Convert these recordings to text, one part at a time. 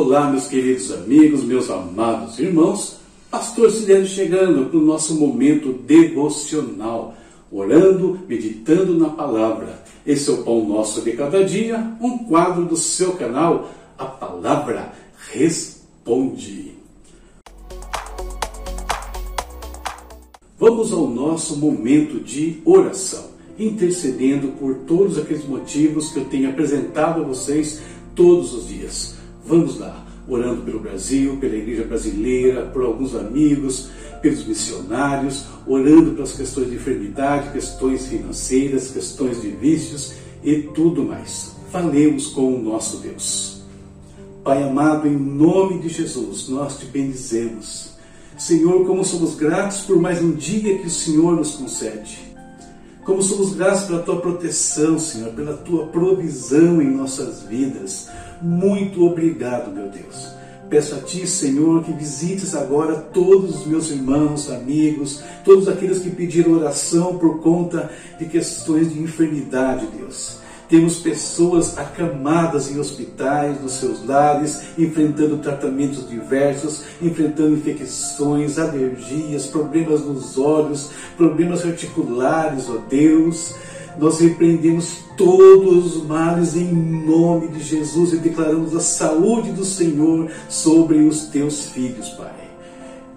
Olá, meus queridos amigos, meus amados irmãos, Pastor Cidênio chegando para o nosso momento devocional, orando, meditando na palavra. Esse é o Pão Nosso de Cada Dia, um quadro do seu canal, A Palavra Responde. Vamos ao nosso momento de oração, intercedendo por todos aqueles motivos que eu tenho apresentado a vocês todos os dias. Vamos lá, orando pelo Brasil, pela igreja brasileira, por alguns amigos, pelos missionários, orando pelas questões de enfermidade, questões financeiras, questões de vícios e tudo mais. Falemos com o nosso Deus. Pai amado, em nome de Jesus, nós te bendizemos. Senhor, como somos gratos por mais um dia que o Senhor nos concede. Como somos gratos pela tua proteção, Senhor, pela tua provisão em nossas vidas. Muito obrigado, meu Deus. Peço a Ti, Senhor, que visites agora todos os meus irmãos, amigos, todos aqueles que pediram oração por conta de questões de enfermidade, Deus. Temos pessoas acamadas em hospitais, nos seus lares, enfrentando tratamentos diversos, enfrentando infecções, alergias, problemas nos olhos, problemas articulares, ó Deus. Nós repreendemos todos os males em nome de Jesus e declaramos a saúde do Senhor sobre os teus filhos, Pai.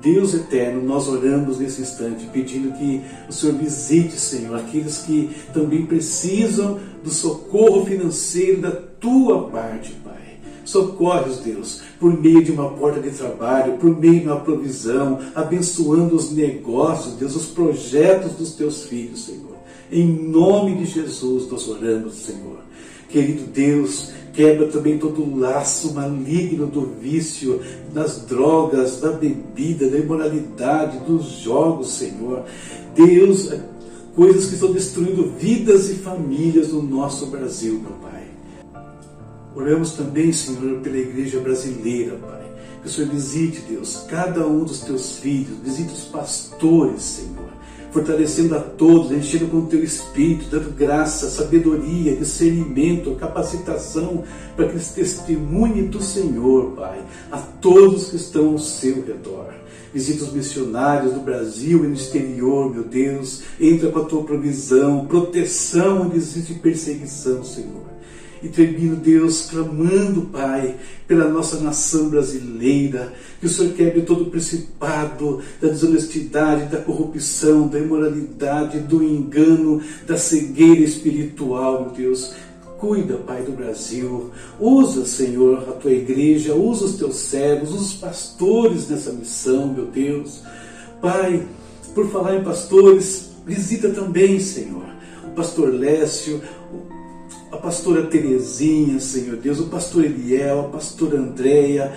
Deus eterno, nós oramos nesse instante pedindo que o Senhor visite, Senhor, aqueles que também precisam do socorro financeiro da tua parte, Pai. Socorre-os, Deus, por meio de uma porta de trabalho, por meio de uma provisão, abençoando os negócios, Deus, os projetos dos teus filhos, Senhor. Em nome de Jesus nós oramos, Senhor. Querido Deus, quebra também todo o laço maligno do vício, das drogas, da bebida, da imoralidade, dos jogos, Senhor. Deus, coisas que estão destruindo vidas e famílias no nosso Brasil, meu Pai. Oramos também, Senhor, pela igreja brasileira, Pai. Que o Senhor visite, Deus, cada um dos teus filhos, visite os pastores, Senhor fortalecendo a todos, enchendo com o teu espírito, dando graça, sabedoria, discernimento, capacitação, para que eles testemunhem do Senhor, Pai, a todos que estão ao seu redor. Visita os missionários do Brasil e no exterior, meu Deus. Entra com a tua provisão, proteção onde existe perseguição, Senhor e termino, Deus, clamando, Pai, pela nossa nação brasileira, que o Senhor quebre todo o principado da desonestidade, da corrupção, da imoralidade, do engano, da cegueira espiritual, meu Deus. Cuida, Pai, do Brasil. Usa, Senhor, a tua igreja, usa os teus servos, usa os pastores nessa missão, meu Deus. Pai, por falar em pastores, visita também, Senhor, o pastor Lécio, a pastora Terezinha, Senhor Deus, o pastor Eliel, a pastora Andréia,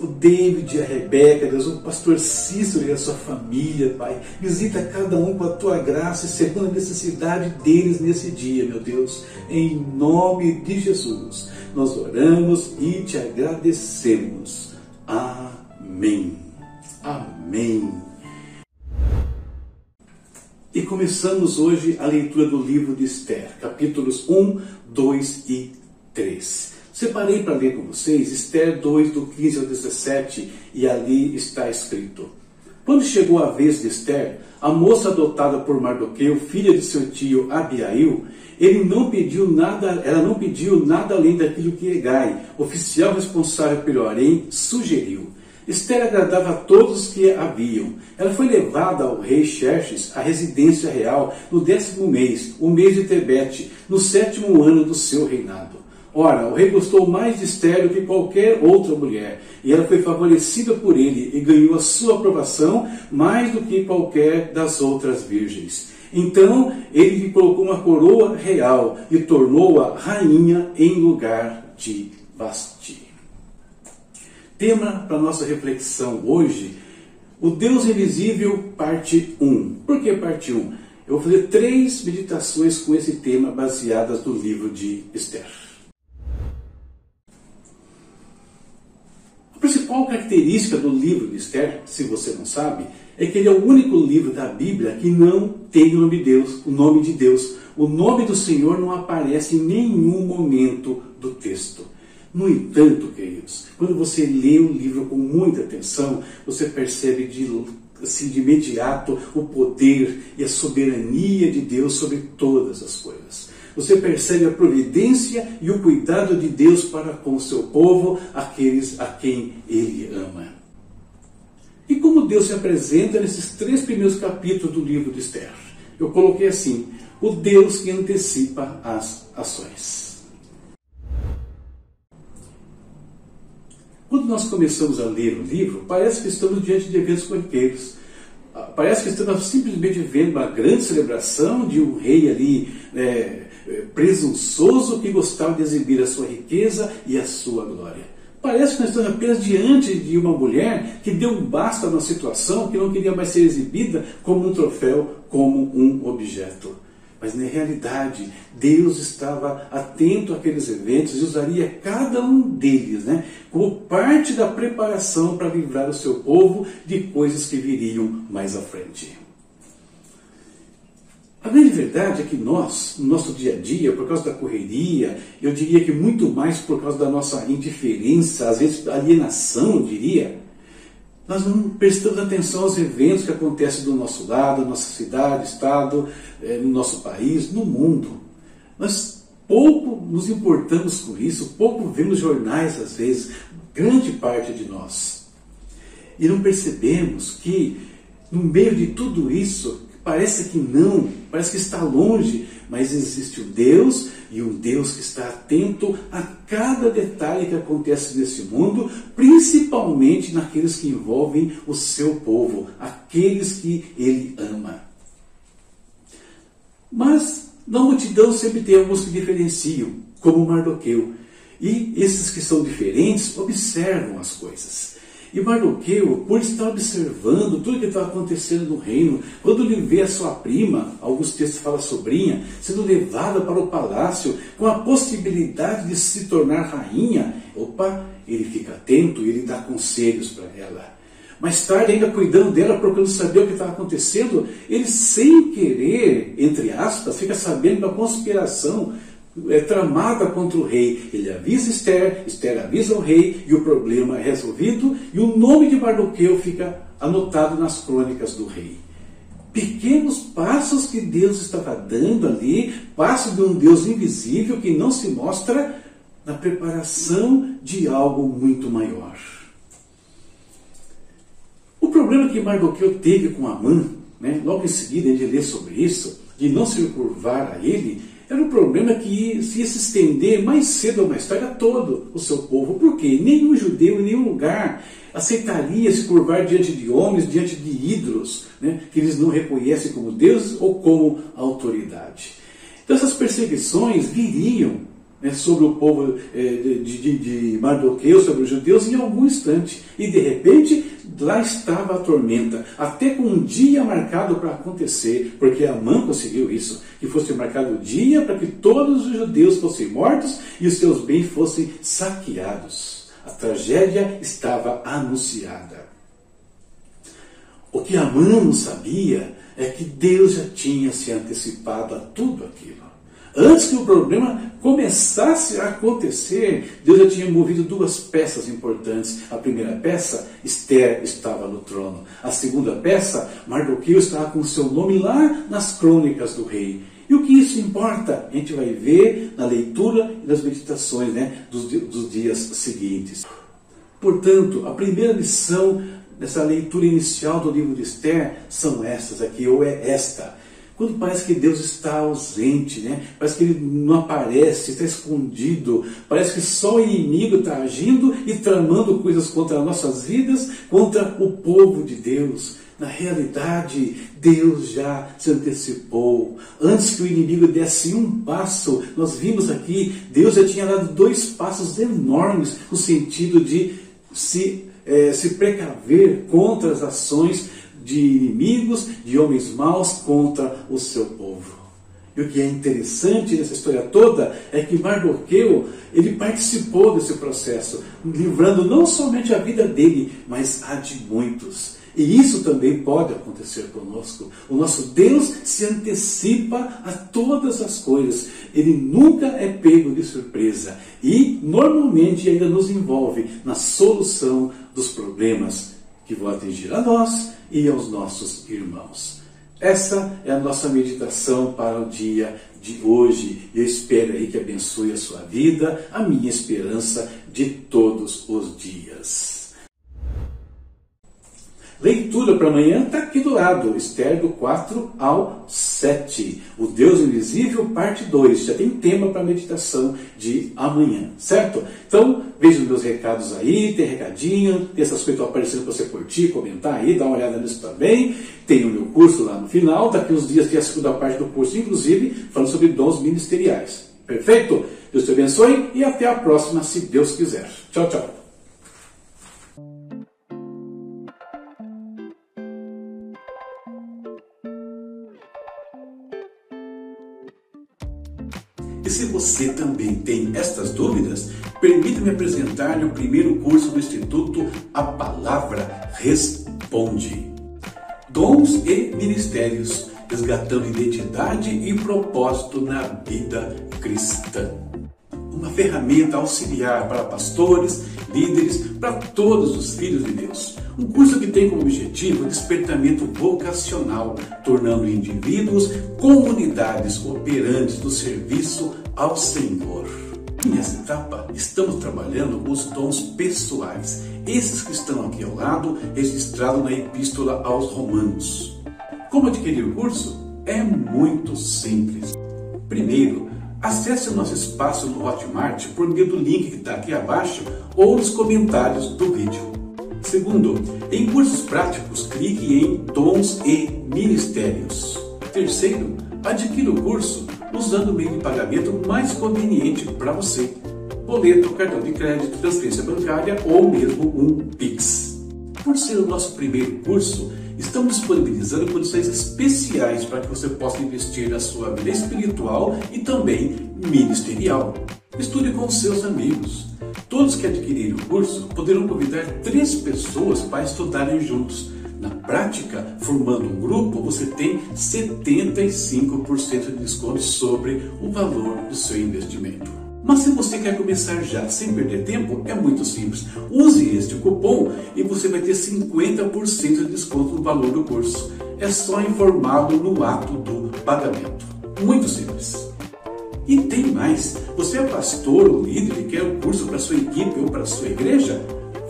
o David e a Rebeca, Deus, o pastor Cícero e a sua família, Pai. Visita cada um com a tua graça e segundo a necessidade deles nesse dia, meu Deus. Em nome de Jesus, nós oramos e te agradecemos. Amém. Amém. E começamos hoje a leitura do livro de Esther, capítulos 1, 2 e 3. Separei para ler com vocês Esther 2, do 15 ao 17, e ali está escrito: Quando chegou a vez de Esther, a moça adotada por Mardoqueu, filha de seu tio Abiail, ele não pediu nada, ela não pediu nada além daquilo que Egai, oficial responsável pelo harém, sugeriu. Esther agradava a todos que haviam. Ela foi levada ao rei Xerxes à residência real no décimo mês, o mês de Tebete, no sétimo ano do seu reinado. Ora, o rei gostou mais de Esther do que qualquer outra mulher, e ela foi favorecida por ele e ganhou a sua aprovação mais do que qualquer das outras virgens. Então ele lhe colocou uma coroa real e tornou-a rainha em lugar de Basti. Tema para nossa reflexão hoje: o Deus Invisível, parte 1. Por que parte 1? Eu vou fazer três meditações com esse tema baseadas no livro de Esther. A principal característica do livro de Esther, se você não sabe, é que ele é o único livro da Bíblia que não tem o nome de Deus, o nome de Deus. O nome do Senhor não aparece em nenhum momento do texto. No entanto, querido, queridos, quando você lê o livro com muita atenção, você percebe de, assim, de imediato o poder e a soberania de Deus sobre todas as coisas. Você percebe a providência e o cuidado de Deus para com o seu povo, aqueles a quem Ele ama. E como Deus se apresenta nesses três primeiros capítulos do livro de Esther? Eu coloquei assim: o Deus que antecipa as ações. Nós começamos a ler o livro, parece que estamos diante de eventos corriqueiros. Ah, parece que estamos simplesmente vendo uma grande celebração de um rei ali é, presunçoso que gostava de exibir a sua riqueza e a sua glória. Parece que nós estamos apenas diante de uma mulher que deu um basta numa situação que não queria mais ser exibida como um troféu, como um objeto. Mas na realidade, Deus estava atento àqueles eventos e usaria cada um deles né, como parte da preparação para livrar o seu povo de coisas que viriam mais à frente. A grande verdade é que nós, no nosso dia a dia, por causa da correria, eu diria que muito mais por causa da nossa indiferença, às vezes alienação, eu diria, nós não prestamos atenção aos eventos que acontecem do nosso lado, na nossa cidade, estado, eh, no nosso país, no mundo. Nós pouco nos importamos com isso, pouco vemos jornais às vezes, grande parte de nós. E não percebemos que, no meio de tudo isso, parece que não, parece que está longe, mas existe um Deus e um Deus que está atento a cada detalhe que acontece nesse mundo, principalmente naqueles que envolvem o seu povo, aqueles que ele ama. Mas na multidão sempre tem alguns que diferenciam, como Mardoqueu. E esses que são diferentes observam as coisas. E Mardoqueu, por estar observando tudo que estava acontecendo no reino, quando ele vê a sua prima, alguns textos falam sobrinha, sendo levada para o palácio com a possibilidade de se tornar rainha, opa, ele fica atento e ele dá conselhos para ela. Mais tarde, ainda cuidando dela, procurando saber o que estava acontecendo, ele, sem querer, entre aspas, fica sabendo da conspiração é, tramada contra o rei. Ele avisa Esther, Esther avisa o rei e o problema é resolvido e o nome de Mardoqueu fica anotado nas crônicas do rei. Pequenos passos que Deus estava dando ali, passos de um Deus invisível que não se mostra na preparação de algo muito maior. O problema que Mardoqueu teve com Amã, né, logo em seguida ele lê sobre isso, de não se curvar a ele, era um problema que se ia se estender mais cedo ou mais tarde a todo o seu povo. Por quê? Nenhum judeu em nenhum lugar aceitaria se curvar diante de homens, diante de ídolos, né, que eles não reconhecem como deuses ou como autoridade. Então essas perseguições viriam né, sobre o povo eh, de, de, de Mardoqueu, sobre os judeus, em algum instante. E de repente, lá estava a tormenta, até com um dia marcado para acontecer, porque Amã conseguiu isso, que fosse marcado o dia para que todos os judeus fossem mortos e os seus bens fossem saqueados. A tragédia estava anunciada. O que Amã não sabia é que Deus já tinha se antecipado a tudo aquilo. Antes que o problema começasse a acontecer, Deus já tinha movido duas peças importantes. A primeira peça, Esther estava no trono. A segunda peça, Mardoqueu estava com seu nome lá nas crônicas do rei. E o que isso importa? A gente vai ver na leitura e nas meditações né, dos, dos dias seguintes. Portanto, a primeira lição dessa leitura inicial do livro de Esther são essas aqui, ou é esta quando parece que Deus está ausente, né? parece que Ele não aparece, está escondido, parece que só o inimigo está agindo e tramando coisas contra as nossas vidas, contra o povo de Deus. Na realidade, Deus já se antecipou. Antes que o inimigo desse um passo, nós vimos aqui, Deus já tinha dado dois passos enormes no sentido de se, é, se precaver contra as ações de inimigos, de homens maus contra o seu povo. E o que é interessante nessa história toda é que Mardoqueu, ele participou desse processo, livrando não somente a vida dele, mas a de muitos. E isso também pode acontecer conosco. O nosso Deus se antecipa a todas as coisas. Ele nunca é pego de surpresa e normalmente ainda nos envolve na solução dos problemas que vão atingir a nós e aos nossos irmãos. Essa é a nossa meditação para o dia de hoje. Eu espero aí que abençoe a sua vida, a minha esperança de todos os dias. Leitura para amanhã está aqui do lado, Esther do 4 ao 7. O Deus Invisível, parte 2. Já tem tema para meditação de amanhã, certo? Então, veja os meus recados aí, tem recadinho, tem essas coisas que estão aparecendo para você curtir, comentar aí, dá uma olhada nisso também. Tem o meu curso lá no final, daqui uns dias tem a segunda parte do curso, inclusive, falando sobre dons ministeriais. Perfeito? Deus te abençoe e até a próxima, se Deus quiser. Tchau, tchau. E se você também tem estas dúvidas, permita-me apresentar-lhe o primeiro curso do Instituto A Palavra Responde. Dons e Ministérios, resgatando identidade e propósito na vida cristã. Uma ferramenta auxiliar para pastores, líderes, para todos os filhos de Deus. Um curso que tem como objetivo o despertamento vocacional, tornando indivíduos comunidades operantes do serviço ao Senhor. Nessa etapa, estamos trabalhando os dons pessoais, esses que estão aqui ao lado, registrados na Epístola aos Romanos. Como adquirir o curso? É muito simples. Primeiro, acesse o nosso espaço no Hotmart por meio do link que está aqui abaixo ou nos comentários do vídeo. Segundo, em cursos práticos, clique em Dons e Ministérios. Terceiro, adquira o curso usando o meio de pagamento mais conveniente para você. Boleto, cartão de crédito, transferência bancária ou mesmo um Pix. Por ser o nosso primeiro curso, estamos disponibilizando condições especiais para que você possa investir na sua vida espiritual e também ministerial. Estude com seus amigos. Todos que adquirirem o curso poderão convidar três pessoas para estudarem juntos. Na prática, formando um grupo, você tem 75% de desconto sobre o valor do seu investimento. Mas se você quer começar já sem perder tempo, é muito simples. Use este cupom e você vai ter 50% de desconto no valor do curso. É só informá-lo no ato do pagamento. Muito simples. E tem mais. Você é pastor ou líder e quer um curso para sua equipe ou para sua igreja?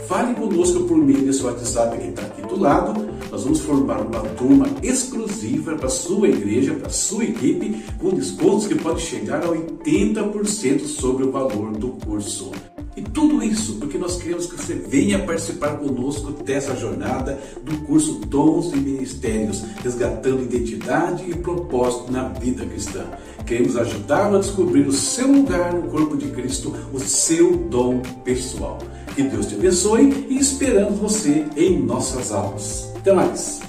Fale conosco por meio desse WhatsApp que está aqui do lado. Nós vamos formar uma turma exclusiva para sua igreja, para sua equipe, com descontos que podem chegar a 80% sobre o valor do curso. E tudo isso porque nós queremos que você venha participar conosco dessa jornada do curso Dons e Ministérios, resgatando identidade e propósito na vida cristã. Queremos ajudá-lo a descobrir o seu lugar no corpo de Cristo, o seu dom pessoal. Que Deus te abençoe e esperamos você em nossas aulas. Até mais!